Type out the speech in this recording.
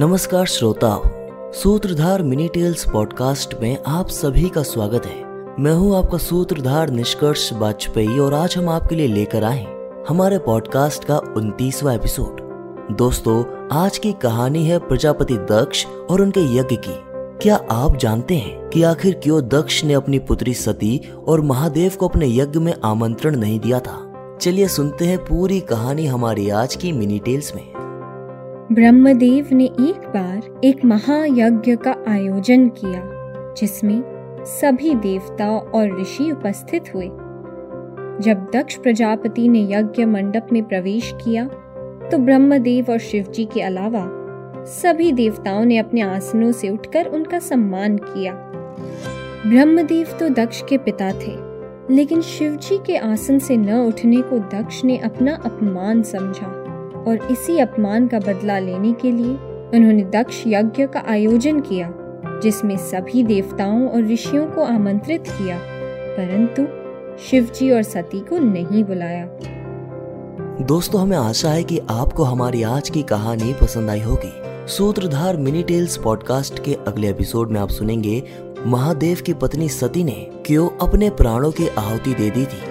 नमस्कार श्रोताओं सूत्रधार मिनी टेल्स पॉडकास्ट में आप सभी का स्वागत है। मैं हूँ आपका सूत्रधार निष्कर्ष वाजपेयी और आज हम आपके लिए लेकर आए हमारे पॉडकास्ट का उनतीसवा एपिसोड। दोस्तों, आज की कहानी है प्रजापति दक्ष और उनके यज्ञ की। क्या आप जानते हैं कि आखिर क्यों दक्ष ने अपनी पुत्री सती और महादेव को अपने यज्ञ में आमंत्रण नहीं दिया था? चलिए सुनते हैं पूरी कहानी हमारी आज की मिनी टेल्स में। ब्रह्मदेव ने एक बार एक महायज्ञ का आयोजन किया, जिसमें सभी देवता और ऋषि उपस्थित हुए। जब दक्ष प्रजापति ने यज्ञ मंडप में प्रवेश किया तो ब्रह्मदेव और शिवजी के अलावा सभी देवताओं ने अपने आसनों से उठकर उनका सम्मान किया। ब्रह्मदेव तो दक्ष के पिता थे, लेकिन शिवजी के आसन से न उठने को दक्ष ने अपना अपमान समझा। और इसी अपमान का बदला लेने के लिए उन्होंने दक्ष यज्ञ का आयोजन किया, जिसमें सभी देवताओं और ऋषियों को आमंत्रित किया, परंतु शिवजी और सती को नहीं बुलाया। दोस्तों, हमें आशा है कि आपको हमारी आज की कहानी पसंद आई होगी। सूत्रधार मिनी टेल्स पॉडकास्ट के अगले एपिसोड में आप सुनेंगे, महादेव की पत्नी सती ने क्यों अपने प्राणों की आहुति दे दी थी।